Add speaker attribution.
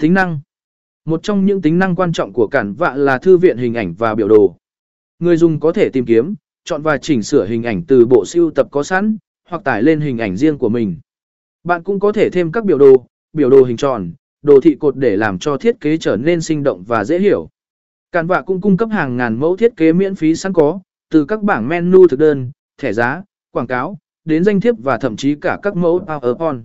Speaker 1: Tính năng Một trong những tính năng quan trọng của cản vạ là thư viện hình ảnh và biểu đồ. Người dùng có thể tìm kiếm, chọn và chỉnh sửa hình ảnh từ bộ siêu tập có sẵn, hoặc tải lên hình ảnh riêng của mình. Bạn cũng có thể thêm các biểu đồ, biểu đồ hình tròn, đồ thị cột để làm cho thiết kế trở nên sinh động và dễ hiểu. Cản vạ cũng cung cấp hàng ngàn mẫu thiết kế miễn phí sẵn có, từ các bảng menu thực đơn, thẻ giá, quảng cáo, đến danh thiếp và thậm chí cả các mẫu PowerPoint.